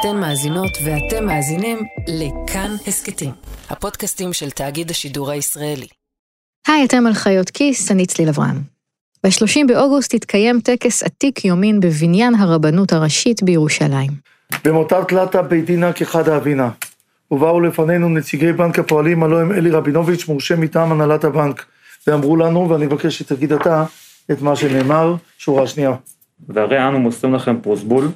אתן מאזינות ואתם מאזינים לכאן הסכתים, הפודקאסטים של תאגיד השידור הישראלי. היי, אתם על חיות כיס, אני צליל אברהם. ב-30 באוגוסט התקיים טקס עתיק יומין בבניין הרבנות הראשית בירושלים. במותיו תלתה בית דינה כחד אבינה. ובאו לפנינו נציגי בנק הפועלים, הלוא הם אלי רבינוביץ', מורשה מטעם הנהלת הבנק. ואמרו לנו, ואני מבקש שתגיד אתה את מה שנאמר, שורה שנייה. והרי אנו מוסרים לכם פרוסבול,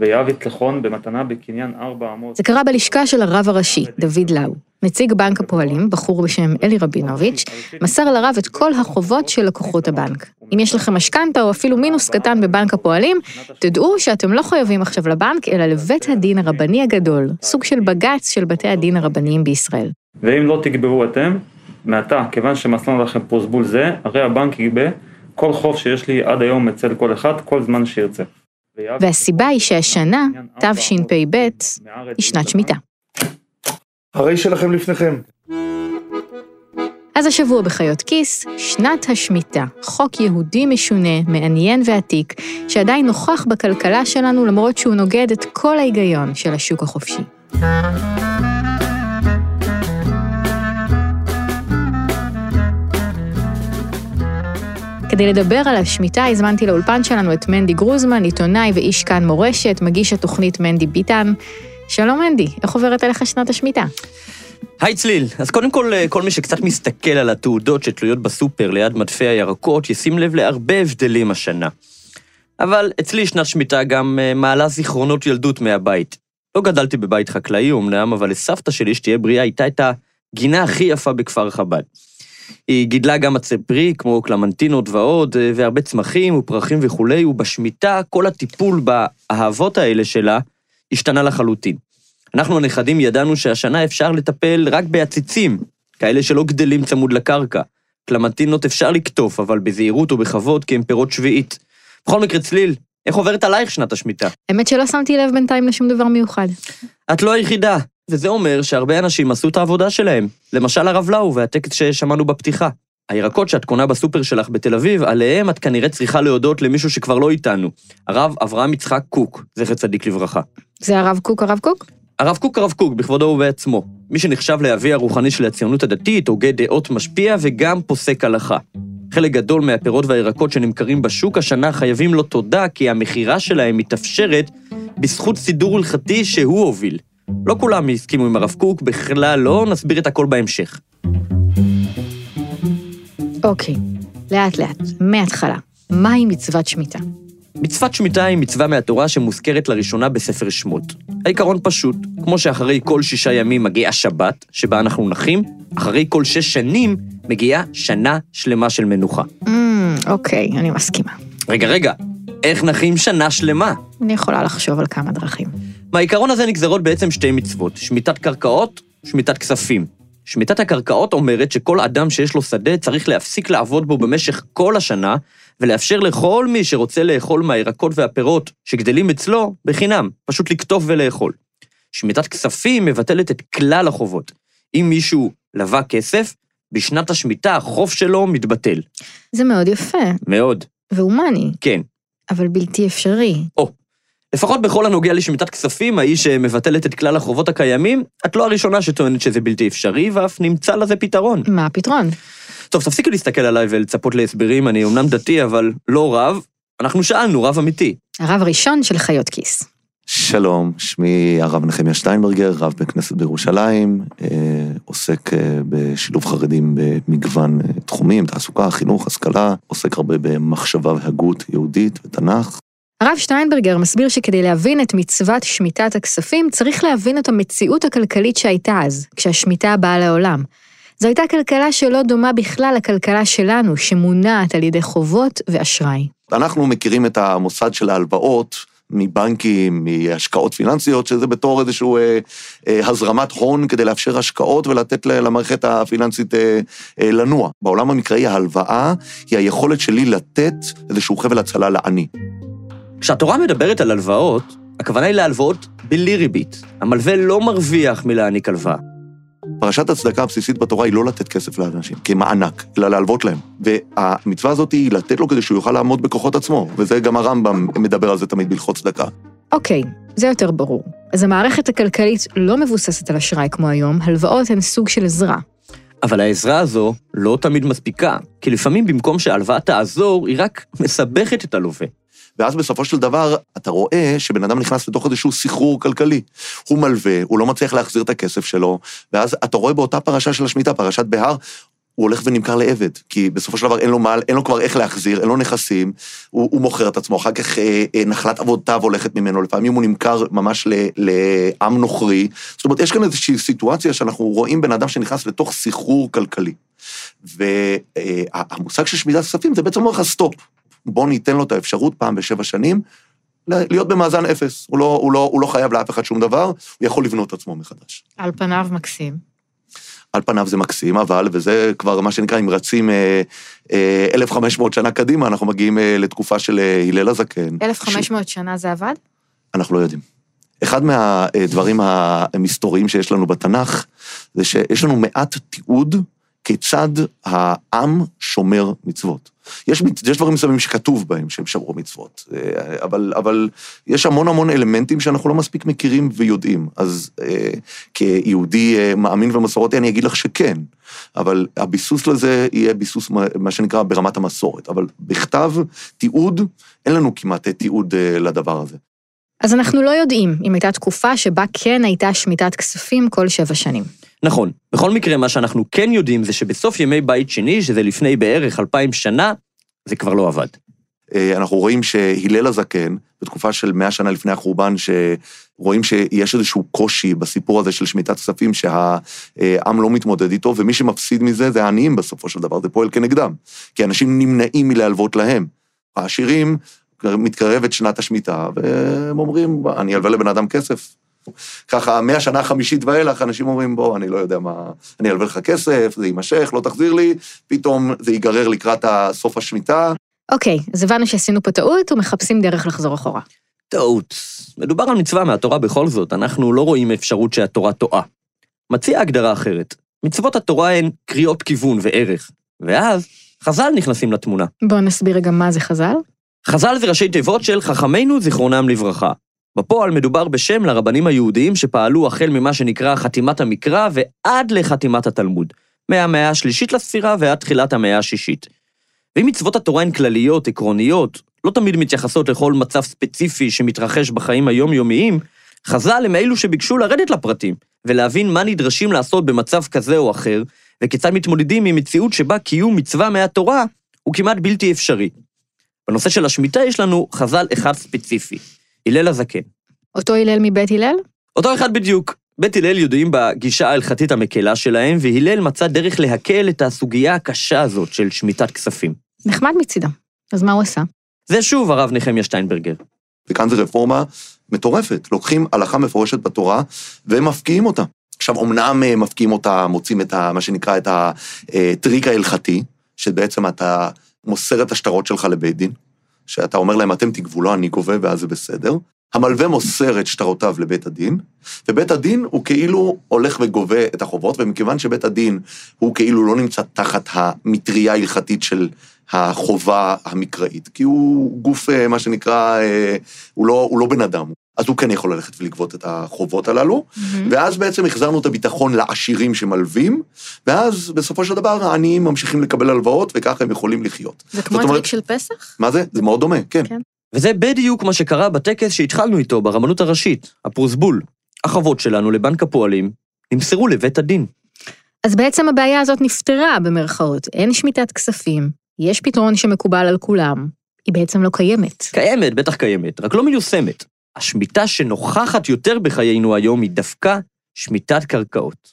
ויהב יצלחון במתנה בקניין ארבע אמות. זה קרה בלשכה של הרב הראשי, דוד לאו. נציג בנק הפועלים, בחור בשם אלי רבינוביץ', מסר לרב את כל החובות של לקוחות הבנק. אם יש לכם משכנתה או אפילו מינוס קטן בבנק הפועלים, תדעו שאתם לא חייבים עכשיו לבנק, אלא לבית הדין הרבני הגדול, סוג של בג"ץ של בתי הדין הרבניים בישראל. ואם לא תגברו אתם, מעתה, כיוון שמסרנו לכם פרוסבול זה, הרי הבנק יגבה כל חוב שיש לי עד היום אצל כל אחד, כל זמן שירצה. והסיבה היא שהשנה, תשפ"ב, היא שנת שמיטה. הרי שלכם לפניכם. אז השבוע בחיות כיס, שנת השמיטה, חוק יהודי משונה, מעניין ועתיק, שעדיין נוכח בכלכלה שלנו למרות שהוא נוגד את כל ההיגיון של השוק החופשי. כדי לדבר על השמיטה הזמנתי לאולפן שלנו את מנדי גרוזמן, עיתונאי ואיש כאן מורשת, מגיש התוכנית מנדי ביטן. שלום מנדי, איך עוברת עליך שנת השמיטה? היי צליל, אז קודם כל, כל מי שקצת מסתכל על התעודות שתלויות בסופר ליד מדפי הירקות, ישים לב להרבה הבדלים השנה. אבל אצלי שנת שמיטה גם אה, מעלה זיכרונות ילדות מהבית. לא גדלתי בבית חקלאי אמנם, אבל לסבתא שלי, שתהיה בריאה, הייתה את הגינה הכי יפה בכפר חב"ד. היא גידלה גם עצי פרי, כמו קלמנטינות ועוד, אה, והרבה צמחים ופרחים וכולי, ובשמיטה כל הטיפול באהבות האלה שלה השתנה לחלוטין. אנחנו הנכדים ידענו שהשנה אפשר לטפל רק בעציצים, כאלה שלא גדלים צמוד לקרקע. קלמנטינות אפשר לקטוף, אבל בזהירות ובכבוד, כי הם פירות שביעית. בכל מקרה, צליל, איך עוברת עלייך שנת השמיטה? האמת שלא שמתי לב בינתיים לשום דבר מיוחד. את לא היחידה, וזה אומר שהרבה אנשים עשו את העבודה שלהם. למשל הרב לאו והטקסט ששמענו בפתיחה. הירקות שאת קונה בסופר שלך בתל אביב, עליהם את כנראה צריכה להודות למישהו שכבר לא איתנו. הרב אברהם יצחק קוק, זכר צדיק לברכה. זה הרב קוק, הרב קוק? הרב קוק הרב קוק, בכבודו ובעצמו. מי שנחשב לאבי הרוחני של הציונות הדתית, הוגה דעות משפיע וגם פוסק הלכה. חלק גדול מהפירות והירקות שנמכרים בשוק השנה חייבים לו תודה, כי המכירה שלהם מתאפשרת בזכות סידור הלכתי שהוא הוביל. לא כולם הסכימו עם הרב קוק, בכלל לא, נסביר את הכל בהמשך. אוקיי, לאט לאט, מההתחלה. מהי מצוות שמיטה? מצוות שמיטה היא מצווה מהתורה שמוזכרת לראשונה בספר שמות. העיקרון פשוט, כמו שאחרי כל שישה ימים מגיעה שבת, שבה אנחנו נחים, אחרי כל שש שנים מגיעה שנה שלמה של מנוחה. Mm, אוקיי, אני מסכימה. רגע, רגע, איך נחים שנה שלמה? אני יכולה לחשוב על כמה דרכים. מהעיקרון הזה נגזרות בעצם שתי מצוות, שמיטת קרקעות, שמיטת כספים. שמיטת הקרקעות אומרת שכל אדם שיש לו שדה צריך להפסיק לעבוד בו במשך כל השנה, ולאפשר לכל מי שרוצה לאכול מהירקות והפירות שגדלים אצלו, בחינם, פשוט לקטוף ולאכול. שמיטת כספים מבטלת את כלל החובות. אם מישהו לווה כסף, בשנת השמיטה החוב שלו מתבטל. זה מאוד יפה. מאוד. והומני. כן. אבל בלתי אפשרי. או, לפחות בכל הנוגע לשמיטת כספים, האי שמבטלת את כלל החובות הקיימים, את לא הראשונה שטוענת שזה בלתי אפשרי, ואף נמצא לזה פתרון. מה הפתרון? טוב, תפסיקי להסתכל עליי ולצפות להסברים, אני אומנם דתי, אבל לא רב. אנחנו שאלנו, רב אמיתי. הרב הראשון של חיות כיס. שלום, שמי הרב נחמיה שטיינברגר, רב בית כנסת בירושלים, אה, עוסק אה, בשילוב חרדים במגוון אה, תחומים, תעסוקה, חינוך, השכלה, עוסק הרבה במחשבה והגות יהודית ותנ"ך. הרב שטיינברגר מסביר שכדי להבין את מצוות שמיטת הכספים, צריך להבין את המציאות הכלכלית שהייתה אז, כשהשמיטה באה לעולם. זו הייתה כלכלה שלא דומה בכלל לכלכלה שלנו, שמונעת על ידי חובות ואשראי. אנחנו מכירים את המוסד של ההלוואות מבנקים, מהשקעות פיננסיות, שזה בתור איזשהו אה, אה, הזרמת הון כדי לאפשר השקעות ולתת למערכת הפיננסית אה, אה, לנוע. בעולם המקראי ההלוואה היא היכולת שלי לתת איזשהו חבל הצלה לעני. כשהתורה מדברת על הלוואות, הכוונה היא להלוואות בלי ריבית. המלווה לא מרוויח מלהעניק הלוואה. פרשת הצדקה הבסיסית בתורה היא לא לתת כסף לאנשים כמענק, אלא להלוות להם. והמצווה הזאת היא לתת לו כדי שהוא יוכל לעמוד בכוחות עצמו, וזה גם הרמב"ם מדבר על זה תמיד בהלכות צדקה. אוקיי, זה יותר ברור. אז המערכת הכלכלית לא מבוססת על אשראי כמו היום, הלוואות הן סוג של עזרה. אבל העזרה הזו לא תמיד מספיקה, כי לפעמים במקום שההלוואה תעזור, היא רק מסבכת את הלווה. ואז בסופו של דבר, אתה רואה שבן אדם נכנס לתוך איזשהו סחרור כלכלי. הוא מלווה, הוא לא מצליח להחזיר את הכסף שלו, ואז אתה רואה באותה פרשה של השמיטה, פרשת בהר, הוא הולך ונמכר לעבד, כי בסופו של דבר אין לו מעל, אין לו כבר איך להחזיר, אין לו נכסים, הוא, הוא מוכר את עצמו, אחר כך אה, אה, נחלת אבותיו הולכת ממנו, לפעמים הוא נמכר ממש ל, לעם נוכרי. זאת אומרת, יש כאן איזושהי סיטואציה שאנחנו רואים בן אדם שנכנס לתוך סחרור כלכלי. והמושג של שמיטת כספים זה בעצם אומר לך סטופ. בוא ניתן לו את האפשרות פעם בשבע שנים להיות במאזן אפס. הוא לא, הוא, לא, הוא לא חייב לאף אחד שום דבר, הוא יכול לבנות את עצמו מחדש. על פניו מקסים. על פניו זה מקסים, אבל, וזה כבר מה שנקרא, אם רצים אה, אה, 1,500 שנה קדימה, אנחנו מגיעים אה, לתקופה של אה, הלל הזקן. 1,500 ש... שנה זה עבד? אנחנו לא יודעים. אחד מהדברים המסתוריים שיש לנו בתנ"ך, זה שיש לנו מעט תיעוד כיצד העם שומר מצוות. יש, יש דברים מסוימים שכתוב בהם שהם שמרו מצוות, אה, אבל, אבל יש המון המון אלמנטים שאנחנו לא מספיק מכירים ויודעים. אז אה, כיהודי אה, מאמין ומסורתי אני אגיד לך שכן, אבל הביסוס לזה יהיה ביסוס מה שנקרא ברמת המסורת, אבל בכתב, תיעוד, אין לנו כמעט תיעוד לדבר הזה. אז אנחנו לא יודעים אם הייתה תקופה שבה כן הייתה שמיטת כספים כל שבע שנים. נכון. בכל מקרה, מה שאנחנו כן יודעים זה שבסוף ימי בית שני, שזה לפני בערך אלפיים שנה, זה כבר לא עבד. אה, אנחנו רואים שהלל הזקן, בתקופה של מאה שנה לפני החורבן, שרואים שיש איזשהו קושי בסיפור הזה של שמיטת כספים שהעם לא מתמודד איתו, ומי שמפסיד מזה זה העניים בסופו של דבר, זה פועל כנגדם. כי אנשים נמנעים מלהלוות להם. העשירים, מתקרבת שנת השמיטה, והם אומרים, אני אלווה לבן אדם כסף, ככה, מהשנה החמישית ואילך, אנשים אומרים, בוא, אני לא יודע מה, אני אלווה לך כסף, זה יימשך, לא תחזיר לי, פתאום זה ייגרר לקראת סוף השמיטה. אוקיי, אז הבנו שעשינו פה טעות ומחפשים דרך לחזור אחורה. טעות. מדובר על מצווה מהתורה בכל זאת, אנחנו לא רואים אפשרות שהתורה טועה. מציע הגדרה אחרת. מצוות התורה הן קריאות כיוון וערך, ואז חז"ל נכנסים לתמונה. בואו נסביר רגע מה זה חז"ל. חז"ל זה ראשי תיבות של חכמינו זיכרונם לברכה. בפועל מדובר בשם לרבנים היהודיים שפעלו החל ממה שנקרא חתימת המקרא ועד לחתימת התלמוד, מהמאה השלישית לספירה ועד תחילת המאה השישית. ואם מצוות התורה הן כלליות, עקרוניות, לא תמיד מתייחסות לכל מצב ספציפי שמתרחש בחיים היומיומיים, חז"ל הם אלו שביקשו לרדת לפרטים, ולהבין מה נדרשים לעשות במצב כזה או אחר, וכיצד מתמודדים עם מציאות שבה קיום מצווה מהתורה הוא כמעט בלתי אפשרי. בנושא של השמיטה יש לנו חז"ל אחד ספציפי, הלל הזקן. אותו הלל מבית הלל? אותו אחד בדיוק. בית הלל ידועים בגישה ההלכתית המקלה שלהם, והלל מצא דרך להקל את הסוגיה הקשה הזאת של שמיטת כספים. נחמד מצידם. אז מה הוא עשה? זה שוב הרב נחמיה שטיינברגר. וכאן זו רפורמה מטורפת. לוקחים הלכה מפורשת בתורה ומפקיעים אותה. עכשיו, אמנם אה, מפקיעים אותה, מוצאים את ה, מה שנקרא את הטריק ההלכתי, שבעצם אתה מוסר את השטרות שלך לבית דין, שאתה אומר להם, אתם תגבו, לא אני גובה, ואז זה בסדר. המלווה מוסר את שטרותיו לבית הדין, ובית הדין הוא כאילו הולך וגובה את החובות, ומכיוון שבית הדין הוא כאילו לא נמצא תחת המטריה ההלכתית של החובה המקראית, כי הוא גוף, אה, מה שנקרא, אה, הוא לא, הוא לא בן אדם, אז הוא כן יכול ללכת ולגבות את החובות הללו, mm-hmm. ואז בעצם החזרנו את הביטחון לעשירים שמלווים, ואז בסופו של דבר העניים ממשיכים לקבל הלוואות, וככה הם יכולים לחיות. זה כמו הטריק של פסח? מה זה? זה מאוד דומה, כן. כן. וזה בדיוק מה שקרה בטקס שהתחלנו איתו ברבנות הראשית, הפרוסבול. החובות שלנו לבנק הפועלים נמסרו לבית הדין. אז בעצם הבעיה הזאת נפתרה במרכאות, אין שמיטת כספים, יש פתרון שמקובל על כולם, היא בעצם לא קיימת. קיימת, בטח קיימת, רק לא מיושמת. השמיטה שנוכחת יותר בחיינו היום היא דווקא שמיטת קרקעות.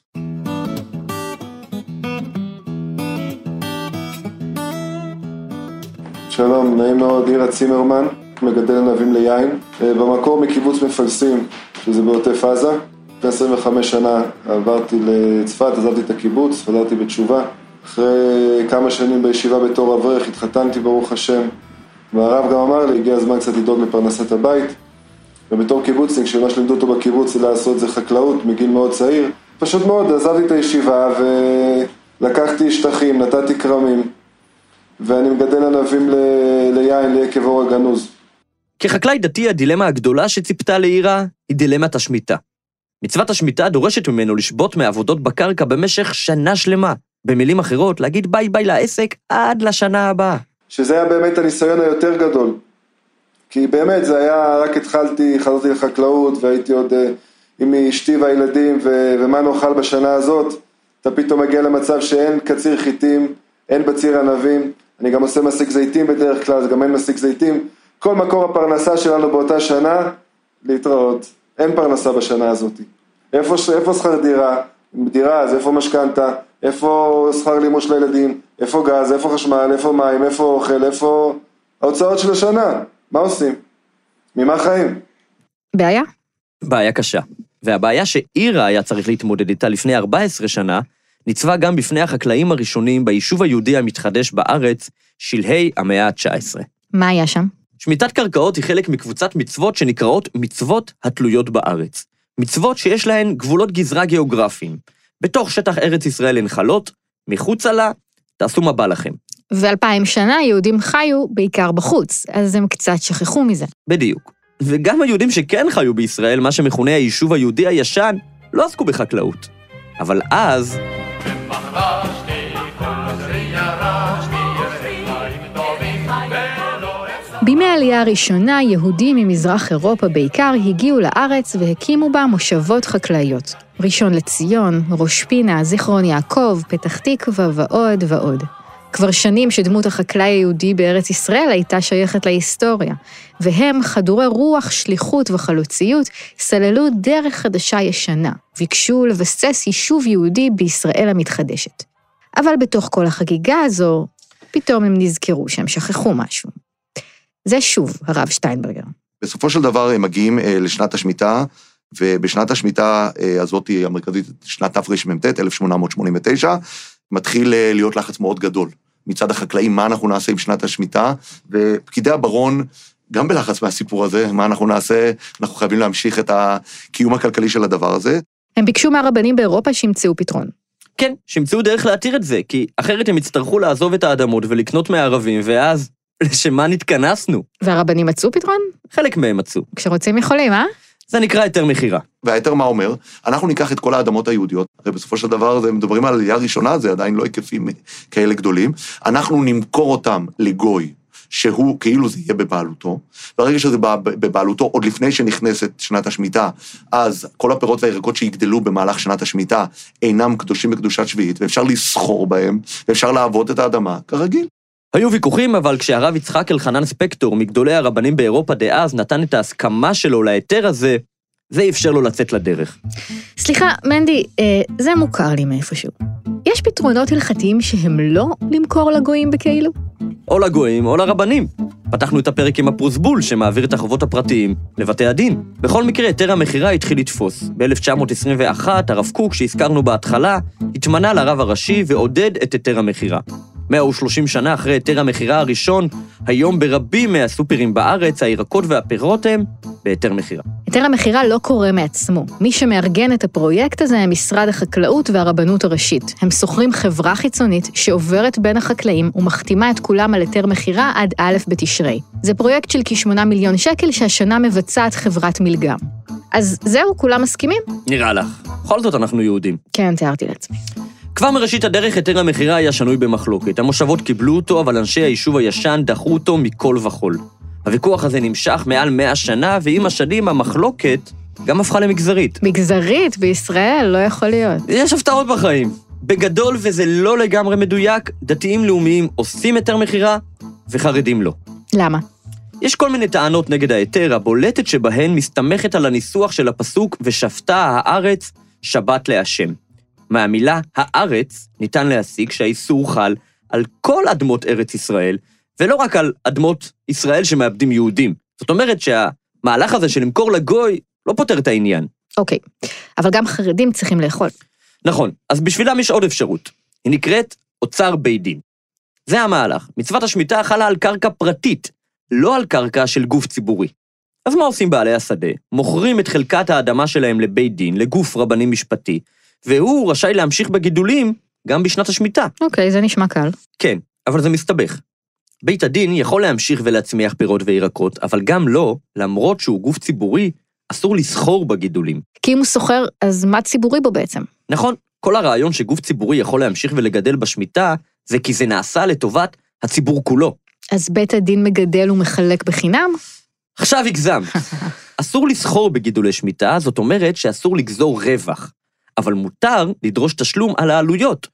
שלום, נעים מאוד, אירה צימרמן, מגדל ענבים ליין, אה, במקור מקיבוץ מפלסים, שזה בעוטף עזה. לפני 25 שנה עברתי לצפת, עזבתי את הקיבוץ, חזרתי בתשובה. אחרי כמה שנים בישיבה בתור אברך, התחתנתי ברוך השם, והרב גם אמר לי, הגיע הזמן קצת לדאוג לפרנסת הבית. ובתור קיבוצניק, שמה שלימדו אותו בקיבוץ זה לעשות זה חקלאות מגיל מאוד צעיר, פשוט מאוד עזבתי את הישיבה ולקחתי שטחים, נתתי כרמים, ואני מגדל ענבים ל... ליין, ליקב אור הגנוז. כחקלאי דתי, הדילמה הגדולה שציפתה לעירה היא דילמת השמיטה. מצוות השמיטה דורשת ממנו לשבות מעבודות בקרקע במשך שנה שלמה. במילים אחרות, להגיד ביי ביי לעסק עד לשנה הבאה. שזה היה באמת הניסיון היותר גדול. כי באמת זה היה, רק התחלתי, חזרתי לחקלאות והייתי עוד אה, עם אשתי והילדים ו, ומה נאכל בשנה הזאת, אתה פתאום מגיע למצב שאין קציר חיטים, אין בציר ענבים, אני גם עושה מסיק זיתים בדרך כלל, אז גם אין מסיק זיתים. כל מקור הפרנסה שלנו באותה שנה, להתראות. אין פרנסה בשנה הזאת. איפה, איפה שכר דירה? דירה, אז איפה משכנתה? איפה שכר לימוד של הילדים? איפה גז? איפה חשמל? איפה מים? איפה אוכל? איפה ההוצאות של השנה? מה עושים? ממה חיים? בעיה? בעיה קשה. והבעיה שאירה היה צריך להתמודד איתה לפני 14 שנה, ניצבה גם בפני החקלאים הראשונים ביישוב היהודי המתחדש בארץ, שלהי המאה ה-19. מה היה שם? שמיטת קרקעות היא חלק מקבוצת מצוות שנקראות מצוות התלויות בארץ. מצוות שיש להן גבולות גזרה גיאוגרפיים. בתוך שטח ארץ ישראל הן חלות, מחוצה לה, תעשו מה בא לכם. ואלפיים שנה יהודים חיו בעיקר בחוץ, אז הם קצת שכחו מזה. בדיוק. וגם היהודים שכן חיו בישראל, מה שמכונה היישוב היהודי הישן, לא עסקו בחקלאות. אבל אז, בימי העלייה הראשונה, יהודים ממזרח אירופה בעיקר הגיעו לארץ והקימו בה מושבות חקלאיות. ראשון לציון, ראש פינה, זיכרון יעקב, פתח תקווה ועוד ועוד. כבר שנים שדמות החקלאי היהודי בארץ ישראל הייתה שייכת להיסטוריה, והם, חדורי רוח, שליחות וחלוציות, סללו דרך חדשה ישנה, ביקשו לבסס יישוב יהודי בישראל המתחדשת. אבל בתוך כל החגיגה הזו, פתאום הם נזכרו שהם שכחו משהו. זה שוב הרב שטיינברגר. בסופו של דבר הם מגיעים אה, לשנת השמיטה, ובשנת השמיטה אה, הזאת המרכזית, שנת תרמ"ט, 1889, מתחיל אה, להיות לחץ מאוד גדול מצד החקלאים, מה אנחנו נעשה עם שנת השמיטה, ופקידי הברון, גם בלחץ מהסיפור הזה, מה אנחנו נעשה, אנחנו חייבים להמשיך את הקיום הכלכלי של הדבר הזה. הם ביקשו מהרבנים באירופה שימצאו פתרון. כן, שימצאו דרך להתיר את זה, כי אחרת הם יצטרכו לעזוב את האדמות ולקנות מהערבים, ואז, לשם מה נתכנסנו? והרבנים מצאו פתרון? חלק מהם מצאו. כשרוצים יכולים, אה? זה נקרא היתר מכירה. וההיתר מה אומר? אנחנו ניקח את כל האדמות היהודיות, הרי בסופו של דבר מדברים על עלייה ראשונה, זה עדיין לא היקפים כאלה גדולים, אנחנו נמכור אותם לגוי. שהוא, כאילו זה יהיה בבעלותו, ברגע שזה בבעלותו, עוד לפני שנכנסת שנת השמיטה, אז כל הפירות והירקות שיגדלו במהלך שנת השמיטה אינם קדושים בקדושת שביעית, ואפשר לסחור בהם, ואפשר לעבוד את האדמה, כרגיל. היו ויכוחים, אבל כשהרב יצחק אלחנן ספקטור, מגדולי הרבנים באירופה דאז, נתן את ההסכמה שלו להיתר הזה, זה אפשר לו לצאת לדרך. סליחה, מנדי, אה, זה מוכר לי מאיפשהו. יש פתרונות הלכתיים שהם לא למכור לגויים בכאילו? או לגויים או לרבנים. פתחנו את הפרק עם הפרוסבול שמעביר את החובות הפרטיים לבתי הדין. בכל מקרה, היתר המכירה התחיל לתפוס. ב-1921, הרב קוק, שהזכרנו בהתחלה, התמנה לרב הראשי ועודד את היתר המכירה. 130 שנה אחרי היתר המכירה הראשון, היום ברבים מהסופרים בארץ, הירקות והפירות הם בהיתר מכירה. היתר המכירה לא קורה מעצמו. מי שמארגן את הפרויקט הזה הם משרד החקלאות והרבנות הראשית. הם שוכרים חברה חיצונית שעוברת בין החקלאים ומחתימה את כולם על היתר מכירה עד א' בתשרי. זה פרויקט של כ-8 מיליון שקל שהשנה מבצעת חברת מלגם. אז זהו, כולם מסכימים? נראה לך. בכל זאת אנחנו יהודים. כן, תיארתי לעצמי. כבר מראשית הדרך היתר המכירה היה שנוי במחלוקת. המושבות קיבלו אותו, אבל אנשי היישוב הישן דחו אותו מכל וכול. הוויכוח הזה נמשך מעל מאה שנה, ועם השנים המחלוקת גם הפכה למגזרית. מגזרית בישראל? לא יכול להיות. יש הפתעות בחיים. בגדול, וזה לא לגמרי מדויק, דתיים לאומיים עושים היתר מכירה, וחרדים לא. למה? יש כל מיני טענות נגד ההיתר, הבולטת שבהן מסתמכת על הניסוח של הפסוק "ושבתה הארץ שבת להשם". מהמילה הארץ ניתן להסיק שהאיסור חל על כל אדמות ארץ ישראל, ולא רק על אדמות ישראל שמאבדים יהודים. זאת אומרת שהמהלך הזה של למכור לגוי לא פותר את העניין. אוקיי, אבל גם חרדים צריכים לאכול. נכון, אז בשבילם יש עוד אפשרות. היא נקראת אוצר בית דין. זה המהלך. מצוות השמיטה חלה על קרקע פרטית, לא על קרקע של גוף ציבורי. אז מה עושים בעלי השדה? מוכרים את חלקת האדמה שלהם לבית דין, לגוף רבני משפטי, והוא רשאי להמשיך בגידולים גם בשנת השמיטה. אוקיי, זה נשמע קל. כן, אבל זה מסתבך. בית הדין יכול להמשיך ולהצמיח פירות וירקות, אבל גם לו, למרות שהוא גוף ציבורי, אסור לסחור בגידולים. כי אם הוא סוחר, אז מה ציבורי בו בעצם? נכון, כל הרעיון שגוף ציבורי יכול להמשיך ולגדל בשמיטה, זה כי זה נעשה לטובת הציבור כולו. אז בית הדין מגדל ומחלק בחינם? עכשיו הגזמת. אסור לסחור בגידולי שמיטה, זאת אומרת שאסור לגזור רווח. אבל מותר לדרוש תשלום על העלויות.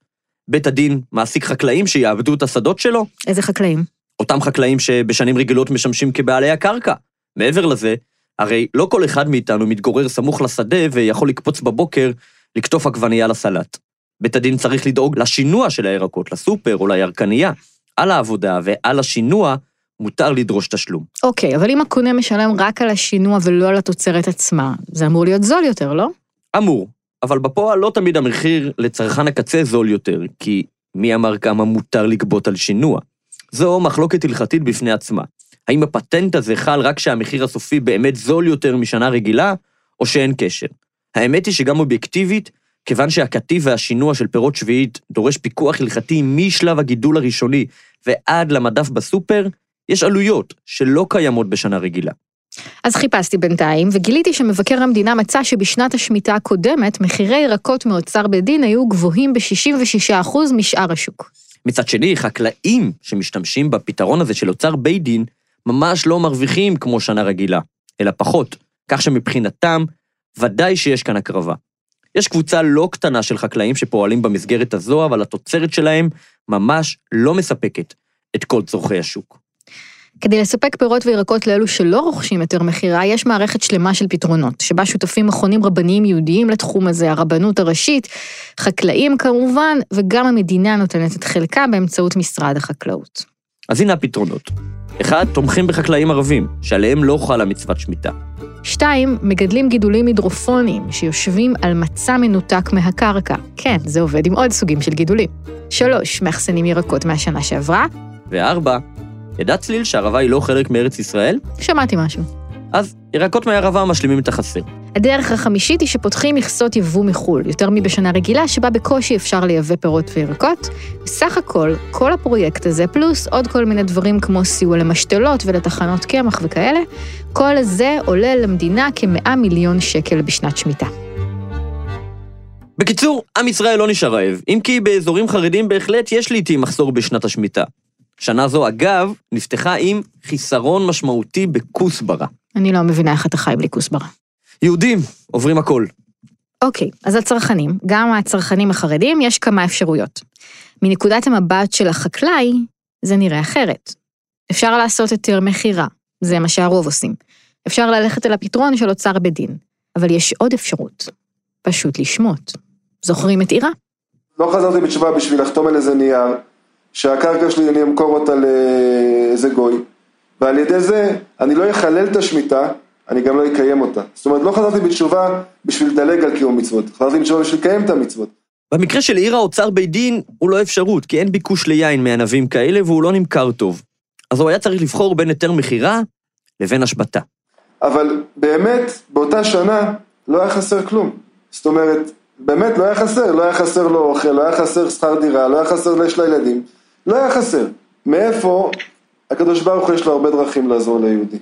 בית הדין מעסיק חקלאים שיעבדו את השדות שלו, איזה חקלאים? אותם חקלאים שבשנים רגילות משמשים כבעלי הקרקע. מעבר לזה, הרי לא כל אחד מאיתנו מתגורר סמוך לשדה ויכול לקפוץ בבוקר לקטוף עגבנייה לסלט. בית הדין צריך לדאוג לשינוע של הירקות, לסופר או לירקנייה. על העבודה ועל השינוע מותר לדרוש תשלום. אוקיי, אבל אם הקונה משלם רק על השינוע ולא על התוצרת עצמה, זה אמור להיות זול יותר, לא? אמור, אבל בפועל לא תמיד המחיר לצרכן הקצה זול יותר, כי מי אמר כמה מותר לגבות על שינוע? זו מחלוקת הלכתית בפני עצמה. האם הפטנט הזה חל רק כשהמחיר הסופי באמת זול יותר משנה רגילה, או שאין קשר? האמת היא שגם אובייקטיבית, כיוון שהקטיף והשינוע של פירות שביעית דורש פיקוח הלכתי משלב הגידול הראשוני ועד למדף בסופר, יש עלויות שלא קיימות בשנה רגילה. אז חיפשתי בינתיים, וגיליתי שמבקר המדינה מצא שבשנת השמיטה הקודמת, מחירי ירקות מאוצר בית דין היו גבוהים ב-66% משאר השוק. מצד שני, חקלאים שמשתמשים בפתרון הזה של אוצר בית דין, ממש לא מרוויחים כמו שנה רגילה, אלא פחות, כך שמבחינתם, ודאי שיש כאן הקרבה. יש קבוצה לא קטנה של חקלאים שפועלים במסגרת הזו, אבל התוצרת שלהם ממש לא מספקת את כל צורכי השוק. כדי לספק פירות וירקות לאלו שלא רוכשים היתר מכירה, יש מערכת שלמה של פתרונות, שבה שותפים מכונים רבניים יהודיים לתחום הזה, הרבנות הראשית, חקלאים כמובן, וגם המדינה נותנת את חלקה באמצעות משרד החקלאות. אז הנה הפתרונות. אחד, תומכים בחקלאים ערבים, שעליהם לא חלה מצוות שמיטה. שתיים, מגדלים גידולים הידרופוניים, שיושבים על מצע מנותק מהקרקע. כן, זה עובד עם עוד סוגים של גידולים. שלוש, מאחסנים ירקות מהשנה שעברה. וארבע, ידע צליל שהערבה היא לא חלק מארץ ישראל? שמעתי משהו. אז ירקות מהערבה משלימים את החסר. הדרך החמישית היא שפותחים מכסות יבוא מחו"ל, יותר מבשנה רגילה שבה בקושי אפשר לייבא פירות וירקות. בסך הכל, כל הפרויקט הזה, פלוס עוד כל מיני דברים כמו סיוע למשתלות ולתחנות קמח וכאלה, כל זה עולה למדינה כ-100 מיליון שקל בשנת שמיטה. בקיצור, עם ישראל לא נשאר רעב, אם כי באזורים חרדים בהחלט יש לעיתים מחסור בשנת השמיטה. שנה זו, אגב, נפתחה עם חיסרון משמעותי בכוסברה. אני לא מבינה איך אתה חי בלי כוסברה. יהודים עוברים הכל. אוקיי, אז הצרכנים, גם הצרכנים החרדים, יש כמה אפשרויות. מנקודת המבט של החקלאי, זה נראה אחרת. אפשר לעשות היתר מכירה, זה מה שהרוב עושים. אפשר ללכת אל הפתרון של אוצר בית דין, אבל יש עוד אפשרות, פשוט לשמוט. זוכרים את עירה? לא חזרתי בתשובה בשביל לחתום על איזה נייר, שהקרקע שלי אני אמכור אותה לאיזה גוי, ועל ידי זה אני לא אחלל את השמיטה, אני גם לא אקיים אותה. זאת אומרת, לא חזרתי בתשובה בשביל לדלג על קיום מצוות, חזרתי בתשובה בשביל לקיים את המצוות. במקרה של עיר האוצר בית דין, הוא לא אפשרות, כי אין ביקוש ליין מענבים כאלה והוא לא נמכר טוב. אז הוא היה צריך לבחור בין היתר מכירה לבין השבתה. אבל באמת, באותה שנה לא היה חסר כלום. זאת אומרת, באמת לא היה חסר, לא היה חסר לו אוכל, לא היה חסר שכר דירה, לא היה חסר לאש לילדים, לא היה חסר. מאיפה? הקדוש ברוך הוא יש לו הרבה דרכים לעזור ליהודי.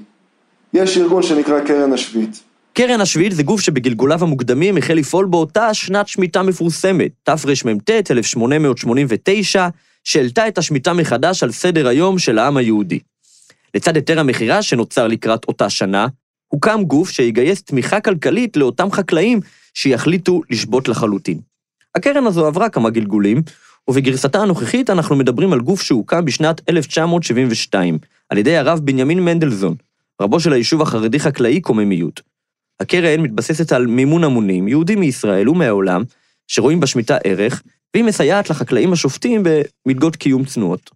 יש ארגון שנקרא קרן השביעית. קרן השביעית זה גוף שבגלגוליו המוקדמים החל לפעול באותה שנת שמיטה מפורסמת, תרמ"ט 1889, שהעלתה את השמיטה מחדש על סדר היום של העם היהודי. לצד היתר המכירה שנוצר לקראת אותה שנה, הוקם גוף שיגייס תמיכה כלכלית לאותם חקלאים שיחליטו לשבות לחלוטין. הקרן הזו עברה כמה גלגולים, ובגרסתה הנוכחית אנחנו מדברים על גוף שהוקם בשנת 1972, על ידי הרב בנימין מנדלזון, רבו של היישוב החרדי-חקלאי קוממיות. הקרן מתבססת על מימון המונים, יהודים מישראל ומהעולם, שרואים בשמיטה ערך, והיא מסייעת לחקלאים השופטים במלגות קיום צנועות.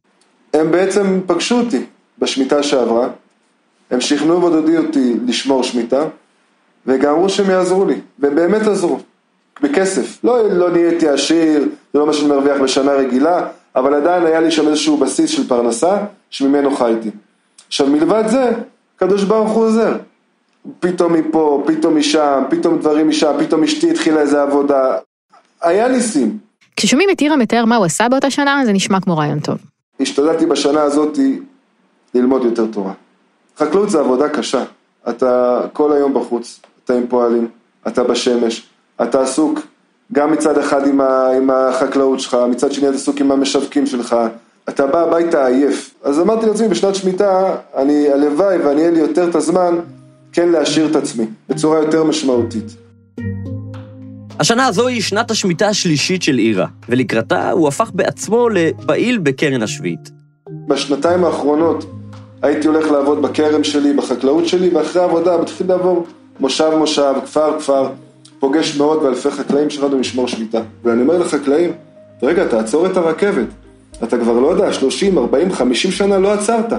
הם בעצם פגשו אותי בשמיטה שעברה, הם שכנעו ועודדו אותי לשמור שמיטה, וגם אמרו שהם יעזרו לי, והם באמת עזרו, בכסף. לא, לא נהייתי עשיר, זה לא מה שאני מרוויח בשנה רגילה, אבל עדיין היה לי שם איזשהו בסיס של פרנסה, שממנו חייתי. עכשיו מלבד זה, הקדוש ברוך הוא עוזר. פתאום מפה, פתאום משם, פתאום דברים משם, פתאום אשתי התחילה איזה עבודה. היה ניסים. כששומעים את עירה מתאר מה הוא עשה באותה שנה, זה נשמע כמו רעיון טוב. השתדלתי בשנה הזאת ללמוד יותר תורה. חקלאות זה עבודה קשה. אתה כל היום בחוץ, אתה עם פועלים, אתה בשמש, אתה עסוק גם מצד אחד עם, ה, עם החקלאות שלך, מצד שני אתה עסוק עם המשווקים שלך, אתה בא הביתה עייף. אז אמרתי לעצמי, בשנת שמיטה, אני, הלוואי ואני אהיה לי יותר את הזמן כן להשאיר את עצמי, בצורה יותר משמעותית. השנה הזו היא שנת השמיטה השלישית של עירה, ולקראתה הוא הפך בעצמו לפעיל בקרן השביעית. בשנתיים האחרונות הייתי הולך לעבוד בכרם שלי, בחקלאות שלי, ואחרי העבודה מתחיל לעבור מושב מושב, כפר כפר, פוגש מאות ואלפי חקלאים שלנו משמור שביתה. ואני אומר לחקלאים, רגע, תעצור את הרכבת. אתה כבר לא יודע, 30, 40, 50 שנה לא עצרת.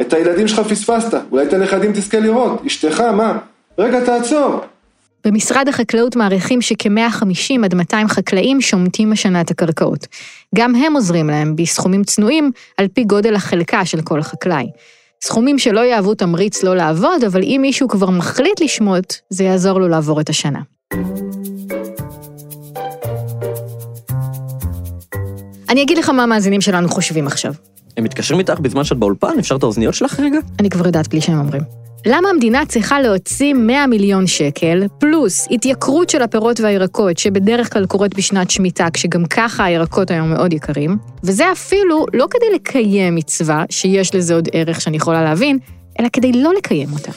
את הילדים שלך פספסת, אולי את הנכדים תזכה לראות, אשתך, מה? רגע, תעצור. במשרד החקלאות מעריכים שכ-150 עד 200 חקלאים שומטים השנה את הקרקעות. גם הם עוזרים להם בסכומים צנועים על פי גודל החלקה של כל חקלאי. סכומים שלא יהוו תמריץ לא לעבוד, אבל אם מישהו כבר מחליט לשמוט, זה יעזור לו לעבור את השנה. אני אגיד לך מה המאזינים שלנו חושבים עכשיו. הם מתקשרים איתך בזמן שאת באולפן? אפשר את האוזניות שלך רגע? אני כבר יודעת בלי שהם אומרים. למה המדינה צריכה להוציא 100 מיליון שקל, פלוס התייקרות של הפירות והירקות, שבדרך כלל קורית בשנת שמיטה, כשגם ככה הירקות היום מאוד יקרים, וזה אפילו לא כדי לקיים מצווה, שיש לזה עוד ערך שאני יכולה להבין, אלא כדי לא לקיים אותה.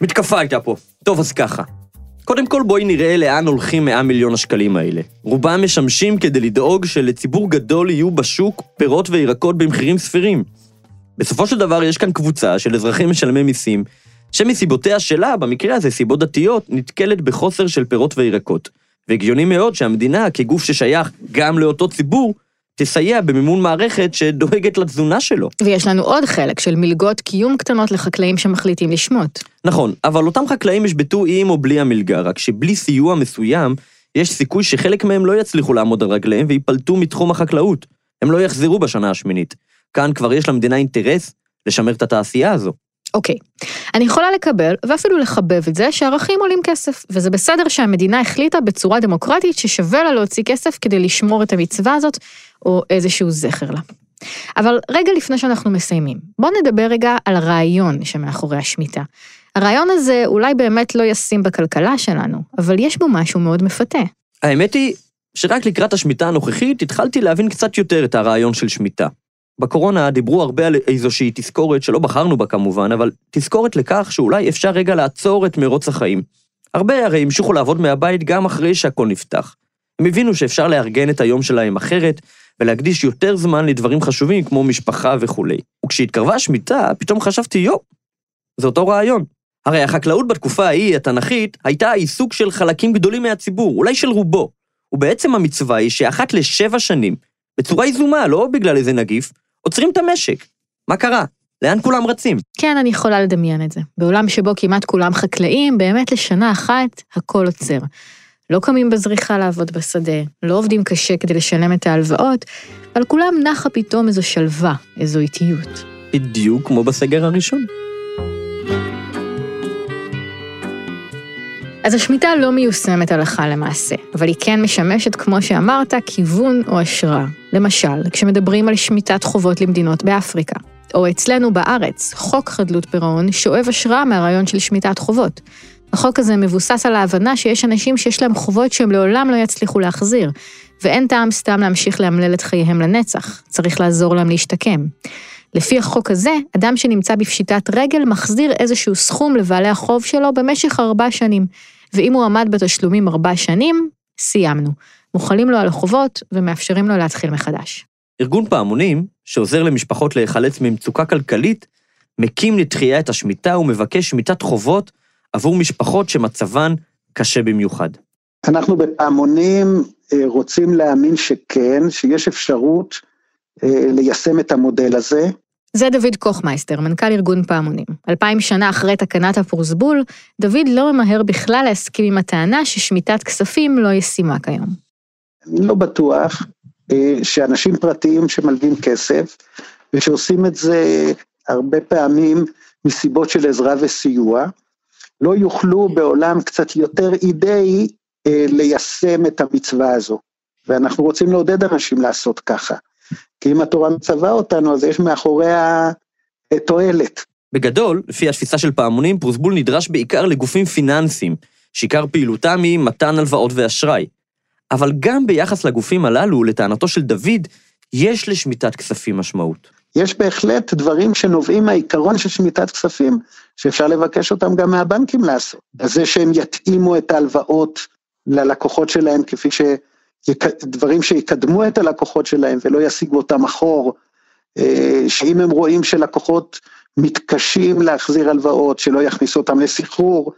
מתקפה הייתה פה. טוב, אז ככה. קודם כל בואי נראה לאן הולכים 100 מיליון השקלים האלה. רובם משמשים כדי לדאוג שלציבור גדול יהיו בשוק פירות וירקות במחירים סבירים. בסופו של דבר יש כאן קבוצה של אזרחים משלמי מיסים, שמסיבותיה שלה, במקרה הזה סיבות דתיות, נתקלת בחוסר של פירות וירקות. והגיוני מאוד שהמדינה, כגוף ששייך גם לאותו ציבור, תסייע במימון מערכת שדואגת לתזונה שלו. ויש לנו עוד חלק של מלגות קיום קטנות לחקלאים שמחליטים לשמוט. נכון, אבל אותם חקלאים ישבתו עם או בלי המלגה, רק שבלי סיוע מסוים, יש סיכוי שחלק מהם לא יצליחו לעמוד על רגליהם וייפלטו מתחום החקלאות. הם לא יחזרו בשנה השמינית. כאן כבר יש למדינה אינטרס לשמר את התעשייה הזו. אוקיי, אני יכולה לקבל ואפילו לחבב את זה שערכים עולים כסף, וזה בסדר שהמדינה החליטה בצורה דמוקרטית ששווה לה להוציא כסף כדי לשמור את המצווה הזאת, או איזשהו זכר לה. אבל רגע לפני שאנחנו מסיימים, בואו נדבר רגע על הרעיון שמאחורי השמיטה. הרעיון הזה אולי באמת לא ישים בכלכלה שלנו, אבל יש בו משהו מאוד מפתה. האמת היא שרק לקראת השמיטה הנוכחית התחלתי להבין קצת יותר את הרעיון של שמיטה. בקורונה דיברו הרבה על איזושהי תזכורת שלא בחרנו בה כמובן, אבל תזכורת לכך שאולי אפשר רגע לעצור את מרוץ החיים. הרבה הרי המשיכו לעבוד מהבית גם אחרי שהכל נפתח. הם הבינו שאפשר לארגן את היום שלהם אחרת, ולהקדיש יותר זמן לדברים חשובים כמו משפחה וכולי. וכשהתקרבה השמיטה, פתאום חשבתי, יו, זה אותו רעיון. הרי החקלאות בתקופה ההיא, התנ"כית, הייתה העיסוק של חלקים גדולים מהציבור, אולי של רובו. ובעצם המצווה היא שאחת לשבע שנים, בצורה יזומה, לא בגלל איזה נגיף, עוצרים את המשק. מה קרה? לאן כולם רצים? כן, אני יכולה לדמיין את זה. בעולם שבו כמעט כולם חקלאים, באמת לשנה אחת הכל עוצר. לא קמים בזריחה לעבוד בשדה, לא עובדים קשה כדי לשלם את ההלוואות, אבל כולם נחה פתאום איזו שלווה, איזו איטיות. בדיוק כמו בסגר הראשון. אז השמיטה לא מיושמת הלכה למעשה, אבל היא כן משמשת, כמו שאמרת, כיוון או השראה. למשל, כשמדברים על שמיטת חובות למדינות באפריקה, או אצלנו בארץ, חוק חדלות פירעון שואב השראה מהרעיון של שמיטת חובות. החוק הזה מבוסס על ההבנה שיש אנשים שיש להם חובות שהם לעולם לא יצליחו להחזיר, ואין טעם סתם להמשיך לאמלל את חייהם לנצח, צריך לעזור להם להשתקם. לפי החוק הזה, אדם שנמצא בפשיטת רגל מחזיר איזשהו סכום לבעלי החוב שלו במשך ארבע שנים, ואם הוא עמד בתשלומים ארבע שנים, סיימנו. מוחלים לו על החובות ומאפשרים לו להתחיל מחדש. ארגון פעמונים, שעוזר למשפחות להיחלץ ממצוקה כלכלית, מקים לתחייה את השמיטה ומבקש שמיטת חובות עבור משפחות שמצבן קשה במיוחד. אנחנו בפעמונים אה, רוצים להאמין שכן, שיש אפשרות ליישם את המודל הזה. זה דוד קוכמייסטר, מנכ"ל ארגון פעמונים. אלפיים שנה אחרי תקנת הפרוסבול, דוד לא ממהר בכלל להסכים עם הטענה ששמיטת כספים לא ישימה כיום. אני לא בטוח אה, שאנשים פרטיים שמלווים כסף, ושעושים את זה הרבה פעמים מסיבות של עזרה וסיוע, לא יוכלו בעולם קצת יותר אידאי אה, ליישם את המצווה הזו. ואנחנו רוצים לעודד אנשים לעשות ככה. כי אם התורה מצווה אותנו, אז יש מאחוריה תועלת. בגדול, לפי התפיסה של פעמונים, פרוסבול נדרש בעיקר לגופים פיננסיים, שעיקר פעילותם היא מתן הלוואות ואשראי. אבל גם ביחס לגופים הללו, לטענתו של דוד, יש לשמיטת כספים משמעות. יש בהחלט דברים שנובעים מהעיקרון של שמיטת כספים, שאפשר לבקש אותם גם מהבנקים לעשות. אז זה שהם יתאימו את ההלוואות ללקוחות שלהם, כפי ש... דברים שיקדמו את הלקוחות שלהם ולא ישיגו אותם אחור, אה, שאם הם רואים שלקוחות מתקשים להחזיר הלוואות, שלא יכניסו אותם לסחרור.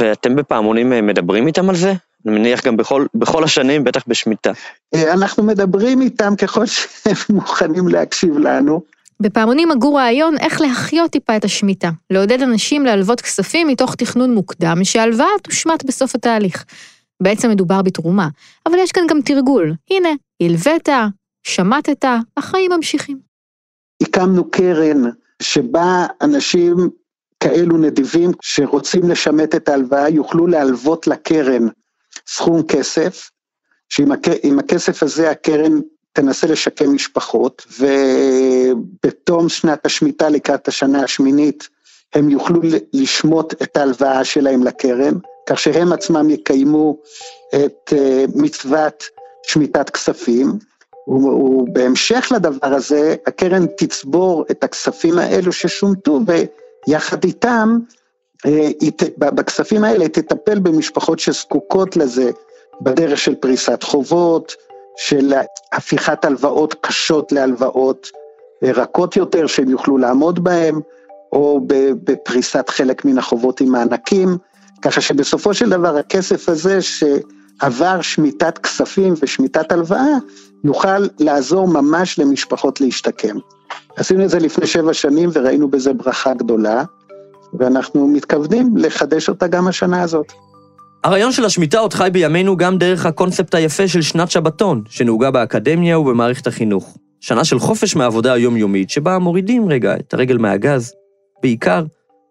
ואתם בפעמונים אה, מדברים איתם על זה? אני מניח גם בכל, בכל השנים, בטח בשמיטה. אה, אנחנו מדברים איתם ככל שהם מוכנים להקשיב לנו. בפעמונים הגו רעיון איך להחיות טיפה את השמיטה, לעודד אנשים להלוות כספים מתוך תכנון מוקדם, שההלוואה תושמט בסוף התהליך. בעצם מדובר בתרומה, אבל יש כאן גם תרגול. הנה, הלווית, שמטת, החיים ממשיכים. הקמנו קרן שבה אנשים כאלו נדיבים שרוצים לשמט את ההלוואה יוכלו להלוות לקרן סכום כסף, שעם הכסף הזה הקרן תנסה לשקם משפחות, ובתום שנת השמיטה לקראת השנה השמינית הם יוכלו לשמוט את ההלוואה שלהם לקרן, כך שהם עצמם יקיימו את אה, מצוות שמיטת כספים, ובהמשך לדבר הזה, הקרן תצבור את הכספים האלו ששומטו, ויחד איתם, אה, בכספים האלה תטפל במשפחות שזקוקות לזה, בדרך של פריסת חובות, של הפיכת הלוואות קשות להלוואות אה, רכות יותר, שהם יוכלו לעמוד בהן, או בפריסת חלק מן החובות עם מענקים, ככה שבסופו של דבר הכסף הזה שעבר שמיטת כספים ושמיטת הלוואה, יוכל לעזור ממש למשפחות להשתקם. עשינו את זה לפני שבע שנים וראינו בזה ברכה גדולה, ואנחנו מתכוונים לחדש אותה גם השנה הזאת. הרעיון של השמיטה עוד חי בימינו גם דרך הקונספט היפה של שנת שבתון, שנהוגה באקדמיה ובמערכת החינוך. שנה של חופש מהעבודה היומיומית, שבה מורידים רגע את הרגל מהגז, בעיקר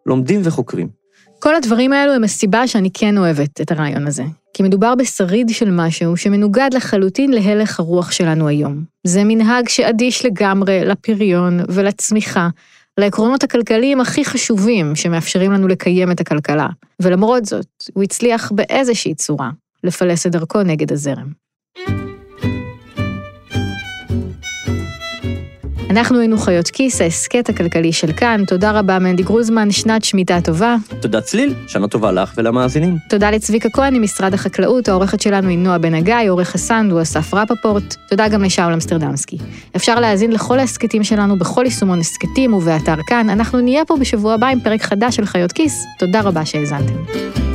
לומדים וחוקרים. כל הדברים האלו הם הסיבה שאני כן אוהבת את הרעיון הזה. כי מדובר בשריד של משהו שמנוגד לחלוטין להלך הרוח שלנו היום. זה מנהג שאדיש לגמרי לפריון ולצמיחה, לעקרונות הכלכליים הכי חשובים שמאפשרים לנו לקיים את הכלכלה. ולמרות זאת, הוא הצליח באיזושהי צורה לפלס את דרכו נגד הזרם. אנחנו היינו חיות כיס, ההסכת הכלכלי של כאן. תודה רבה, מנדי גרוזמן, שנת שמיטה טובה. תודה צליל, שנה טובה לך ולמאזינים. תודה לצביקה כהן ממשרד החקלאות, העורכת שלנו היא נועה בן הגיא, עורך הסאונד הוא אסף רפפורט. תודה גם לשאול אמסטרדמסקי. אפשר להאזין לכל ההסכתים שלנו בכל יישומון הסכתים ובאתר כאן. אנחנו נהיה פה בשבוע הבא עם פרק חדש של חיות כיס. תודה רבה שהאזנתם.